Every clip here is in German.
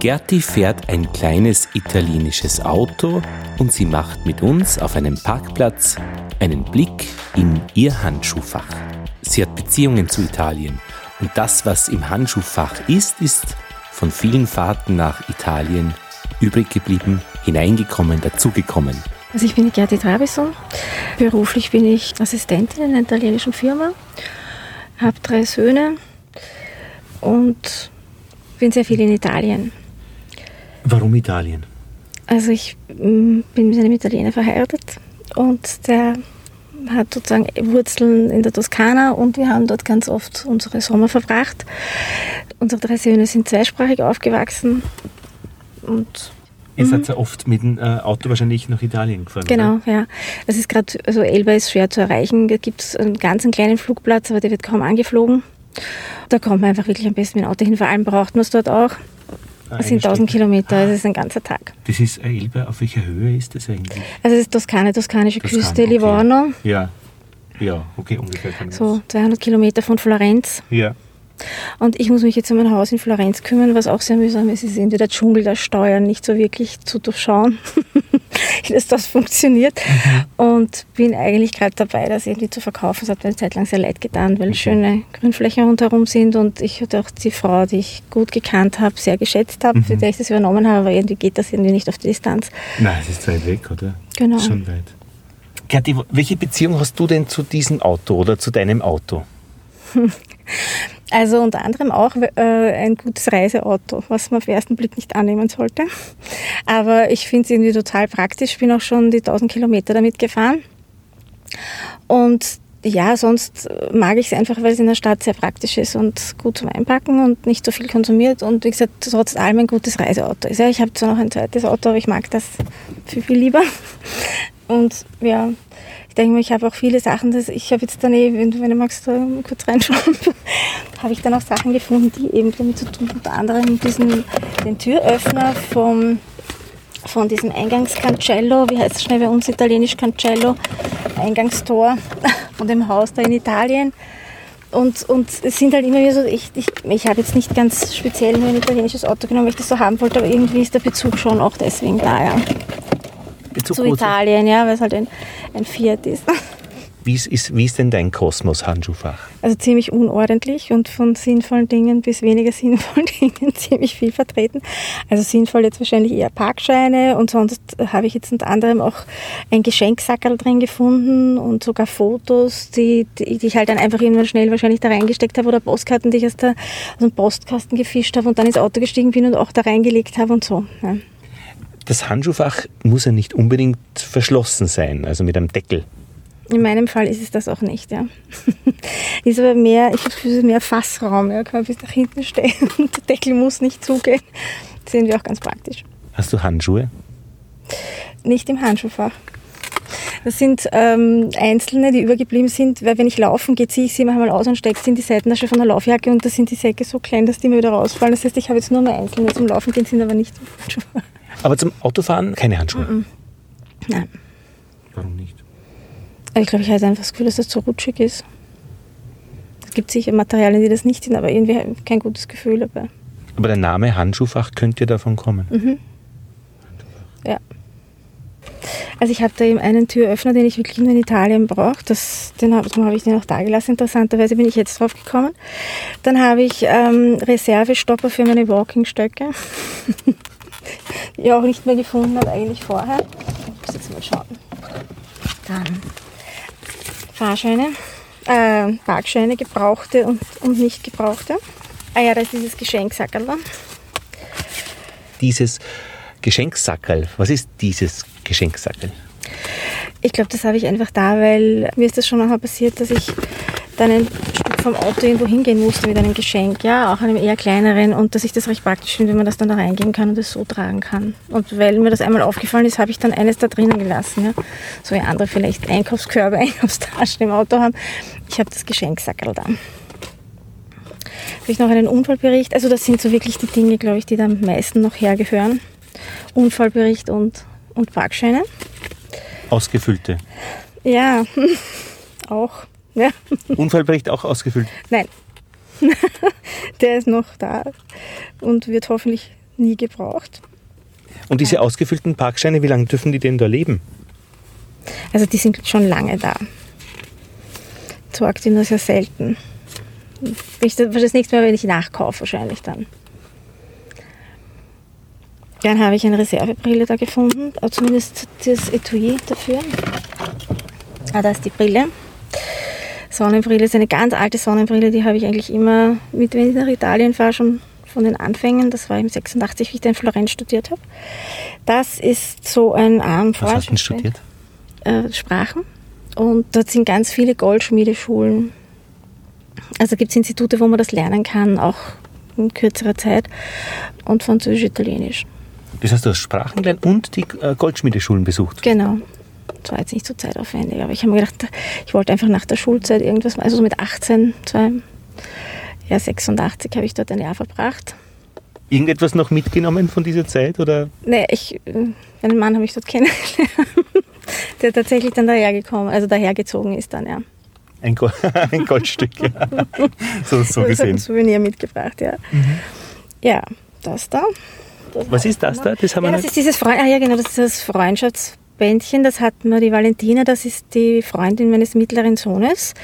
Gerti fährt ein kleines italienisches Auto und sie macht mit uns auf einem Parkplatz einen Blick in ihr Handschuhfach. Sie hat Beziehungen zu Italien und das, was im Handschuhfach ist, ist von vielen Fahrten nach Italien übrig geblieben, hineingekommen, dazugekommen. Also ich bin die Gerti Trabison. Beruflich bin ich Assistentin in einer italienischen Firma, habe drei Söhne und bin sehr viel in Italien. Warum Italien? Also ich mm, bin mit einem Italiener verheiratet und der hat sozusagen Wurzeln in der Toskana und wir haben dort ganz oft unsere Sommer verbracht. Unsere drei Söhne sind zweisprachig aufgewachsen und Ihr seid ja oft mit dem äh, Auto wahrscheinlich nach Italien gefahren. Genau, oder? ja. Es ist gerade, also Elba ist schwer zu erreichen. Da gibt es einen ganz kleinen Flugplatz, aber der wird kaum angeflogen. Da kommt man einfach wirklich am besten mit dem Auto hin. Vor allem braucht man es dort auch. Das sind 1000 Kilometer, Ah. das ist ein ganzer Tag. Das ist äh, Elbe. Auf welcher Höhe ist das eigentlich? Also es ist Toskana, toskanische Toskana, Küste, okay. Livorno, Ja. Ja, okay, ungefähr. so 200 Kilometer von Florenz. das. Ja. Und ich muss mich jetzt um mein Haus in Florenz kümmern, was auch sehr mühsam ist. Es ist irgendwie der Dschungel der Steuern nicht so wirklich zu durchschauen, wie das, das funktioniert. Und bin eigentlich gerade dabei, das irgendwie zu verkaufen. Es hat mir eine Zeit lang sehr leid getan, weil schöne Grünflächen rundherum sind und ich hatte auch die Frau, die ich gut gekannt habe, sehr geschätzt habe, für die ich das übernommen habe, aber irgendwie geht das irgendwie nicht auf die Distanz. Nein, es ist weit weg, oder? Genau. Schon weit. Gerti, welche Beziehung hast du denn zu diesem Auto oder zu deinem Auto? Also unter anderem auch äh, ein gutes Reiseauto, was man auf den ersten Blick nicht annehmen sollte. Aber ich finde es irgendwie total praktisch. Bin auch schon die 1000 Kilometer damit gefahren. Und ja, sonst mag ich es einfach, weil es in der Stadt sehr praktisch ist und gut zum Einpacken und nicht so viel konsumiert. Und wie gesagt, trotz allem ein gutes Reiseauto ist. Ja, ich habe zwar noch ein zweites Auto, aber ich mag das viel, viel lieber. Und ja, ich denke mir, ich habe auch viele Sachen, das, ich habe jetzt daneben, wenn du, wenn du magst, da kurz reinschauen, habe ich dann auch Sachen gefunden, die eben damit zu tun, unter anderem diesen, den Türöffner vom, von diesem Eingangscancello, wie heißt es schnell bei uns italienisch Cancello, Eingangstor von dem Haus da in Italien. Und, und es sind halt immer wieder so, ich, ich, ich habe jetzt nicht ganz speziell nur ein italienisches Auto genommen, weil ich das so haben wollte, aber irgendwie ist der Bezug schon auch deswegen da, ja. Bezug Zu Italien, ja, weil es halt ein, ein Fiat ist. Wie ist, wie ist denn dein Kosmos-Handschuhfach? Also ziemlich unordentlich und von sinnvollen Dingen bis weniger sinnvollen Dingen ziemlich viel vertreten. Also sinnvoll jetzt wahrscheinlich eher Parkscheine und sonst habe ich jetzt unter anderem auch ein Geschenksackerl drin gefunden und sogar Fotos, die, die, die ich halt dann einfach irgendwann schnell wahrscheinlich da reingesteckt habe oder Postkarten, die ich aus, der, aus dem Postkasten gefischt habe und dann ins Auto gestiegen bin und auch da reingelegt habe und so. Ja. Das Handschuhfach muss ja nicht unbedingt verschlossen sein, also mit einem Deckel. In meinem Fall ist es das auch nicht, ja. ist aber mehr, ich habe mehr Fassraum, ja, kann man bis nach hinten stellen und der Deckel muss nicht zugehen. Das sehen wir auch ganz praktisch. Hast du Handschuhe? Nicht im Handschuhfach. Das sind ähm, einzelne, die übergeblieben sind, weil wenn ich laufen gehe, ziehe ich sie manchmal aus und stecke sie in die Seitentasche von der Laufjacke und da sind die Säcke so klein, dass die mir wieder rausfallen. Das heißt, ich habe jetzt nur mehr einzelne zum Laufen gehen, sind aber nicht im Handschuhfach. Aber zum Autofahren keine Handschuhe. Nein. Warum nicht? Ich glaube, ich hatte einfach das Gefühl, dass das zu rutschig ist. Es gibt sicher Materialien, die das nicht sind, aber irgendwie habe ich kein gutes Gefühl dabei. Aber der Name Handschuhfach könnte davon kommen. Ja. Also ich habe da eben einen Türöffner, den ich wirklich nur in Italien brauche. Das, den hab, darum habe ich den auch da gelassen. Interessanterweise bin ich jetzt drauf gekommen. Dann habe ich ähm, Reservestopper für meine Walking-Stöcke. ich auch nicht mehr gefunden habe, eigentlich vorher. Ich muss jetzt mal schauen. Dann Fahrscheine, äh, Parkscheine, gebrauchte und, und nicht gebrauchte. Ah ja, da ist dieses Geschenksackerl. Dieses Geschenksackerl, was ist dieses Geschenksackerl? Ich glaube, das habe ich einfach da, weil mir ist das schon einmal passiert, dass ich dann ein Stück vom Auto irgendwo hingehen musste mit einem Geschenk, ja, auch einem eher kleineren und dass ich das recht praktisch finde, wenn man das dann da reingeben kann und das so tragen kann. Und weil mir das einmal aufgefallen ist, habe ich dann eines da drinnen gelassen, ja. So wie andere vielleicht Einkaufskörbe, Einkaufstaschen im Auto haben. Ich habe das Geschenksackerl da. Habe ich noch einen Unfallbericht? Also das sind so wirklich die Dinge, glaube ich, die da am meisten noch hergehören. Unfallbericht und, und Parkscheine. Ausgefüllte. Ja, auch. Ja. Unfallbericht auch ausgefüllt. Nein. Der ist noch da und wird hoffentlich nie gebraucht. Und diese ausgefüllten Parkscheine, wie lange dürfen die denn da leben? Also die sind schon lange da. Sorgt die nur sehr selten. Ich, das nächste Mal, wenn ich nachkaufe, wahrscheinlich dann. Dann habe ich eine Reservebrille da gefunden, zumindest das Etui dafür. Ah, da ist die Brille. Sonnenbrille ist eine ganz alte Sonnenbrille, die habe ich eigentlich immer mit, wenn ich nach Italien fahre, schon von den Anfängen. Das war im 86, wie ich da in Florenz studiert habe. Das ist so ein Arm Was hast du studiert? äh, Sprachen. Und dort sind ganz viele Goldschmiedeschulen. Also gibt es Institute, wo man das lernen kann, auch in kürzerer Zeit. Und Französisch, Italienisch. Das heißt, du hast Sprachen gelernt und die äh, Goldschmiedeschulen besucht. Genau. Das war jetzt nicht so zeitaufwendig, aber ich habe mir gedacht, ich wollte einfach nach der Schulzeit irgendwas, machen. also so mit 18, zwei, ja 86 habe ich dort ein Jahr verbracht. Irgendetwas noch mitgenommen von dieser Zeit? Oder? Nee, ich, äh, einen Mann habe ich dort kennengelernt, der tatsächlich dann dahergekommen, also dahergezogen ist dann, ja. Ein, Go ein Goldstück, ja. So, so Ich habe ein gesehen. Souvenir mitgebracht, ja. Ja, das da. Das Was ist das da? Das haben Ja, wir das ist dieses Freund, ah ja genau, das ist das Freundschaftsbändchen, das hat mir die Valentina, das ist die Freundin meines mittleren Sohnes,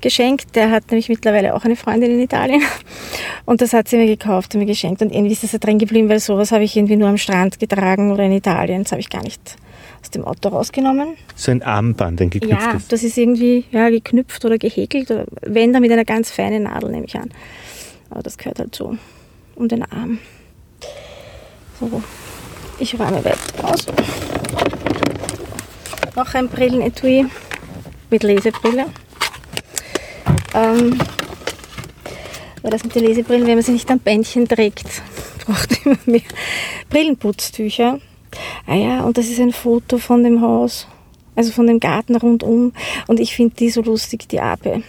geschenkt. Der hat nämlich mittlerweile auch eine Freundin in Italien. Und das hat sie mir gekauft und mir geschenkt. Und irgendwie ist das da drin geblieben, weil sowas habe ich irgendwie nur am Strand getragen oder in Italien. Das habe ich gar nicht aus dem Auto rausgenommen. So ein Armband, ein Ja, geknüpftes. das ist irgendwie ja, geknüpft oder gehäkelt. Oder wenn, dann mit einer ganz feinen Nadel, nehme ich an. Aber das gehört halt so um den Arm. So, ich räume weiter aus. Noch ein Brillenetui mit Lesebrille. Ähm, weil das mit den Lesebrillen, wenn man sie nicht am Bändchen trägt, braucht immer mehr Brillenputztücher. Ah ja, und das ist ein Foto von dem Haus, also von dem Garten rundum. Und ich finde die so lustig, die Ape.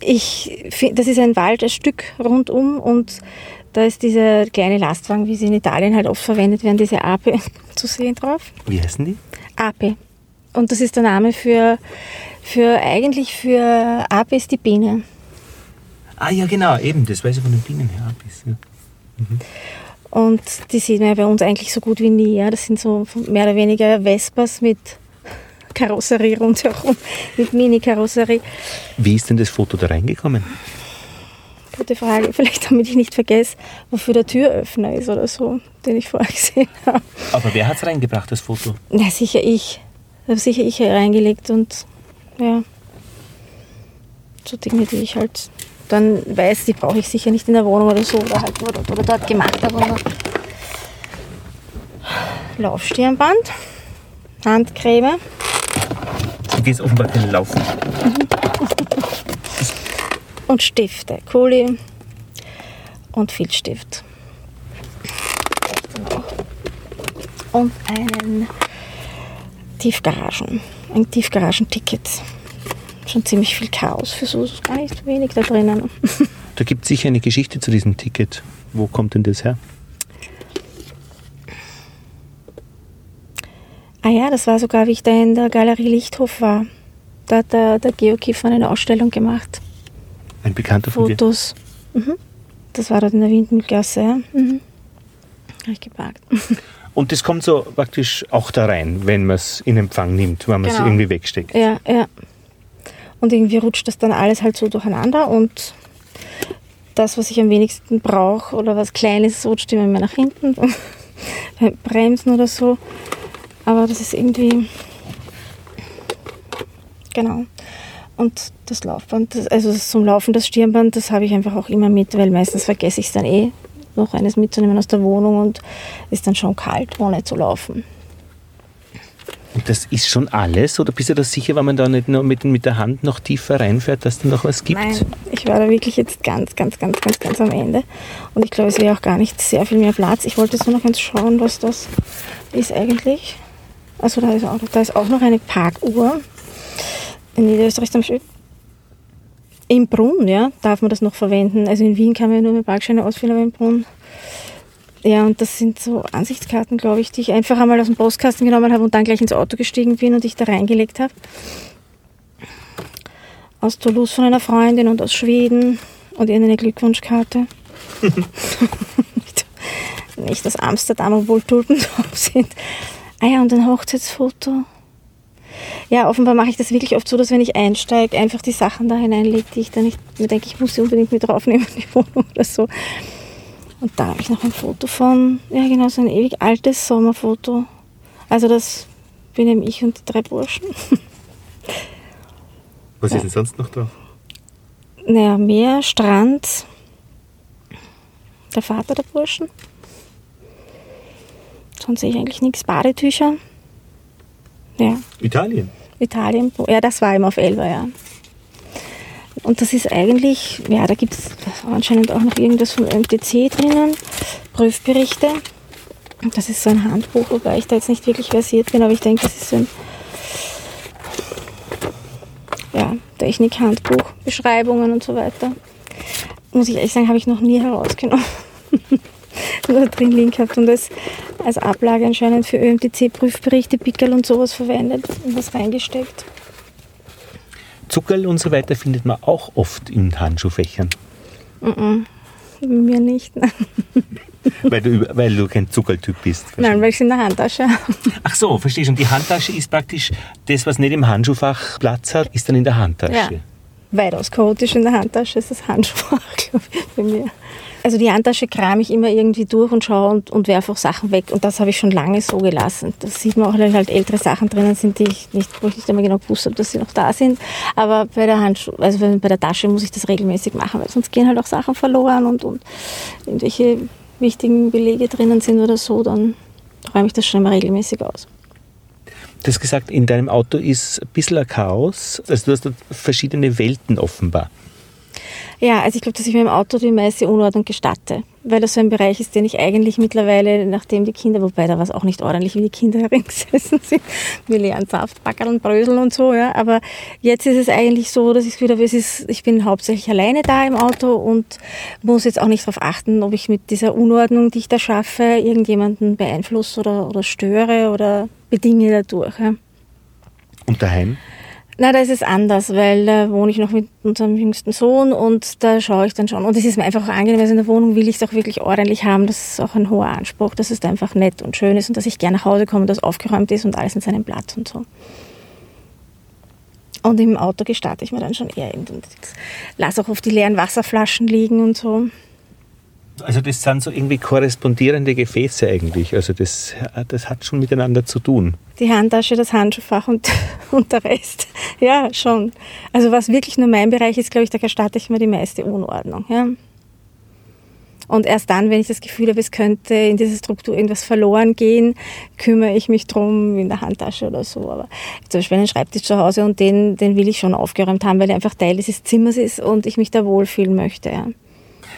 Ich find, das ist ein Wald, ein Stück rundum und da ist dieser kleine Lastwagen, wie sie in Italien halt oft verwendet werden, diese Ape zu sehen drauf. Wie heißen die? Ape. Und das ist der Name für, für eigentlich für Ape ist die Biene. Ah ja, genau, eben, das weiß ich von den Bienen her. Bis, ja. Und die sieht man ja bei uns eigentlich so gut wie nie. Ja. Das sind so mehr oder weniger Vespas mit Karosserie rundherum, mit Mini-Karosserie. Wie ist denn das Foto da reingekommen? Gute Frage. Vielleicht damit ich nicht vergesse, wofür der Türöffner ist oder so, den ich vorher gesehen habe. Aber wer hat es reingebracht, das Foto? Na, sicher ich. Da habe sicher ich reingelegt und ja, so Dinge, die ich halt dann weiß, die brauche ich sicher nicht in der Wohnung oder so oder halt oder, oder dort gemacht habe. Oder Laufstirnband, Handcreme, Du gehst offenbar kein Laufen. und Stifte, Kuli und Filzstift. Und einen Tiefgaragen, ein Tiefgaragenticket. Schon ziemlich viel Chaos für so gar nicht so wenig da drinnen. Da gibt es sicher eine Geschichte zu diesem Ticket. Wo kommt denn das her? Ah ja, das war sogar, wie ich da in der Galerie Lichthof war. Da hat der, der Georg Kiefer eine Ausstellung gemacht. Ein Bekannter von dir? Fotos. Mhm. Das war dort in der Windmühlgasse. Ja. Mhm. Habe ich geparkt. Und das kommt so praktisch auch da rein, wenn man es in Empfang nimmt, wenn man es Genau. irgendwie wegsteckt. Ja, ja. Und irgendwie rutscht das dann alles halt so durcheinander und das, was ich am wenigsten brauche oder was Kleines, rutscht immer mehr nach hinten. Beim Bremsen oder so. Aber das ist irgendwie. Genau. Und das Laufband, das, also das zum Laufen, das Stirnband, das habe ich einfach auch immer mit, weil meistens vergesse ich es dann eh, noch eines mitzunehmen aus der Wohnung und ist dann schon kalt, ohne zu laufen. Und das ist schon alles? Oder bist du da sicher, wenn man da nicht nur mit, mit der Hand noch tiefer reinfährt, dass da noch was gibt? Nein, ich war da wirklich jetzt ganz, ganz, ganz, ganz, ganz am Ende. Und ich glaube, es wäre auch gar nicht sehr viel mehr Platz. Ich wollte jetzt nur noch ganz schauen, was das ist eigentlich. Also da ist auch, da ist auch noch eine Parkuhr. In Niederösterreich zum Beispiel. Im Brunn, ja, darf man das noch verwenden. Also in Wien kann man ja nur mit Parkscheine ausfüllen, aber im Brunn. Ja, und das sind so Ansichtskarten, glaube ich, die ich einfach einmal aus dem Postkasten genommen habe und dann gleich ins Auto gestiegen bin und ich da reingelegt habe aus Toulouse von einer Freundin und aus Schweden und ihr eine Glückwunschkarte. nicht aus Amsterdam, obwohl Tulpen drauf sind. Ah ja, und ein Hochzeitsfoto. Ja, offenbar mache ich das wirklich oft so, dass wenn ich einsteige, einfach die Sachen da hineinlege, die ich dann nicht, mir denke, ich muss sie unbedingt mit draufnehmen in die Wohnung oder so. Und da habe ich noch ein Foto von, ja genau, so ein ewig altes Sommerfoto. Also das bin eben ich und die drei Burschen. Was ja. ist denn sonst noch drauf? Naja, Meer, Strand, der Vater der Burschen. Sonst sehe ich eigentlich nichts. Badetücher. Ja. Italien? Italien, ja, das war eben auf Elba, ja. Und das ist eigentlich, ja, da gibt es anscheinend auch noch irgendwas vom MTC drinnen, Prüfberichte. Das ist so ein Handbuch, wobei ich da jetzt nicht wirklich versiert bin, aber ich denke, das ist so ein ja, Technikhandbuch, Beschreibungen und so weiter. Muss ich ehrlich sagen, habe ich noch nie herausgenommen. Nur drin liegen gehabt und das als Ablage anscheinend für ÖMTC-Prüfberichte, Pickel und sowas verwendet und was reingesteckt. Zuckerl und so weiter findet man auch oft in Handschuhfächern. Mm -mm, mir nicht. weil, du, weil du kein Zuckertyp bist. Nein, weil ich es in der Handtasche habe. Ach so, verstehe schon. Die Handtasche ist praktisch das, was nicht im Handschuhfach Platz hat, ist dann in der Handtasche. Ja. Weitaus chaotisch in der Handtasche ist das Handschuhfach, glaube ich, bei mir. Also die Handtasche kram ich immer irgendwie durch und schaue und, und werfe auch Sachen weg. Und das habe ich schon lange so gelassen. Das sieht man auch, weil halt ältere Sachen drinnen sind, die ich nicht, wo ich nicht immer genau gewusst habe, dass sie noch da sind. Aber bei der Handschuhe, also bei der Tasche muss ich das regelmäßig machen, weil sonst gehen halt auch Sachen verloren und, und irgendwelche wichtigen Belege drinnen sind oder so, dann räume ich das schon immer regelmäßig aus. Du hast gesagt, in deinem Auto ist ein bisschen ein Chaos. Also du hast verschiedene Welten offenbar. Ja, also ich glaube, dass ich meinem Auto die meiste Unordnung gestatte, weil das so ein Bereich ist, den ich eigentlich mittlerweile, nachdem die Kinder, wobei da war es auch nicht ordentlich, wie die Kinder hereingesessen sind, wir leeren Saft, Backerl Brösel und so, ja, aber jetzt ist es eigentlich so, dass ich wieder, es ist, ich bin hauptsächlich alleine da im Auto und muss jetzt auch nicht darauf achten, ob ich mit dieser Unordnung, die ich da schaffe, irgendjemanden beeinflusse oder, oder störe oder bedinge dadurch. Ja. Und daheim? Na, da ist es anders, weil da wohne ich noch mit unserem jüngsten Sohn und da schaue ich dann schon. Und es ist mir einfach auch angenehm, also in der Wohnung will ich es auch wirklich ordentlich haben. Das ist auch ein hoher Anspruch, dass es einfach nett und schön ist und dass ich gerne nach Hause komme, dass aufgeräumt ist und alles in seinem Platz und so. Und im Auto gestatte ich mir dann schon eher und lasse auch oft die leeren Wasserflaschen liegen und so. Also das sind so irgendwie korrespondierende Gefäße eigentlich. Also das, das hat schon miteinander zu tun. Die Handtasche, das Handschuhfach und, und der Rest. Ja, schon. Also was wirklich nur mein Bereich ist, glaube ich, da gestatte ich mir die meiste Unordnung. Ja. Und erst dann, wenn ich das Gefühl habe, es könnte in dieser Struktur irgendwas verloren gehen, kümmere ich mich drum in der Handtasche oder so. Aber zum Beispiel einen Schreibtisch zu Hause und den, den will ich schon aufgeräumt haben, weil er einfach Teil dieses Zimmers ist und ich mich da wohlfühlen möchte. Ja.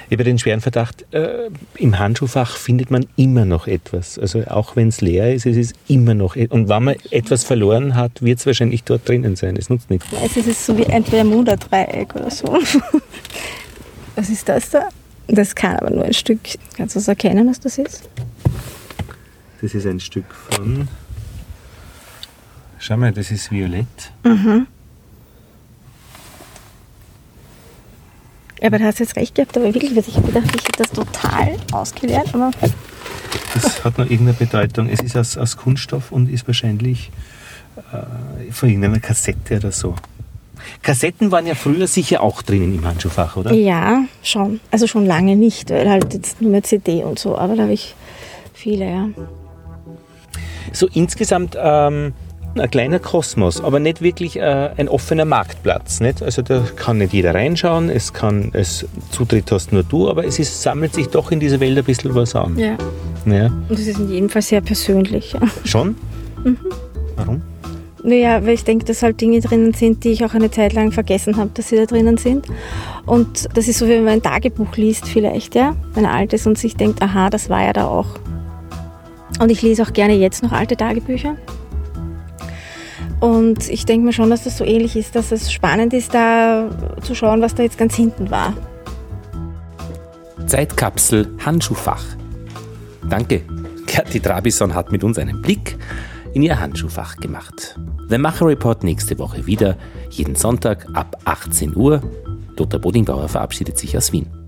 Ich habe den schweren Verdacht, äh, im Handschuhfach findet man immer noch etwas. Also auch wenn es leer ist, es ist immer noch. E-, und wenn man etwas verloren hat, wird es wahrscheinlich dort drinnen sein. Es nutzt nichts. Es ist so wie ein Bermuda-Dreieck oder so. Was ist das da? Das kann aber nur ein Stück. Kannst du es erkennen, was das ist? Das ist ein Stück von. Schau mal, das ist violett. Mhm. Aber du hast jetzt recht gehabt, aber wirklich, ich habe gedacht, ich hätte das total ausgelernt. Aber das hat noch irgendeine Bedeutung. Es ist aus, aus Kunststoff und ist wahrscheinlich äh, von irgendeiner Kassette oder so. Kassetten waren ja früher sicher auch drinnen im Handschuhfach, oder? Ja, schon. Also schon lange nicht, weil halt jetzt nur mehr CD und so, aber da habe ich viele, ja. So insgesamt ähm, ein kleiner Kosmos, aber nicht wirklich äh, ein offener Marktplatz. Nicht? Also da kann nicht jeder reinschauen, es kann, es Zutritt hast nur du, aber es ist, sammelt sich doch in dieser Welt ein bisschen was an. Ja. ja. Und es ist in jedem Fall sehr persönlich. Ja. Schon? Mhm. Warum? Naja, weil ich denke, dass halt Dinge drinnen sind, die ich auch eine Zeit lang vergessen habe, dass sie da drinnen sind. Und das ist so, wie wenn man ein Tagebuch liest vielleicht, ja, ein altes und sich denkt, aha, das war ja da auch. Und ich lese auch gerne jetzt noch alte Tagebücher. Und ich denke mir schon, dass das so ähnlich ist, dass es spannend ist, da zu schauen, was da jetzt ganz hinten war. Zeitkapsel Handschuhfach. Danke. Gerti Trabison hat mit uns einen Blick in ihr Handschuhfach gemacht. The Macher Report nächste Woche wieder, jeden Sonntag ab 18 Uhr. Dr. Bodingbauer verabschiedet sich aus Wien.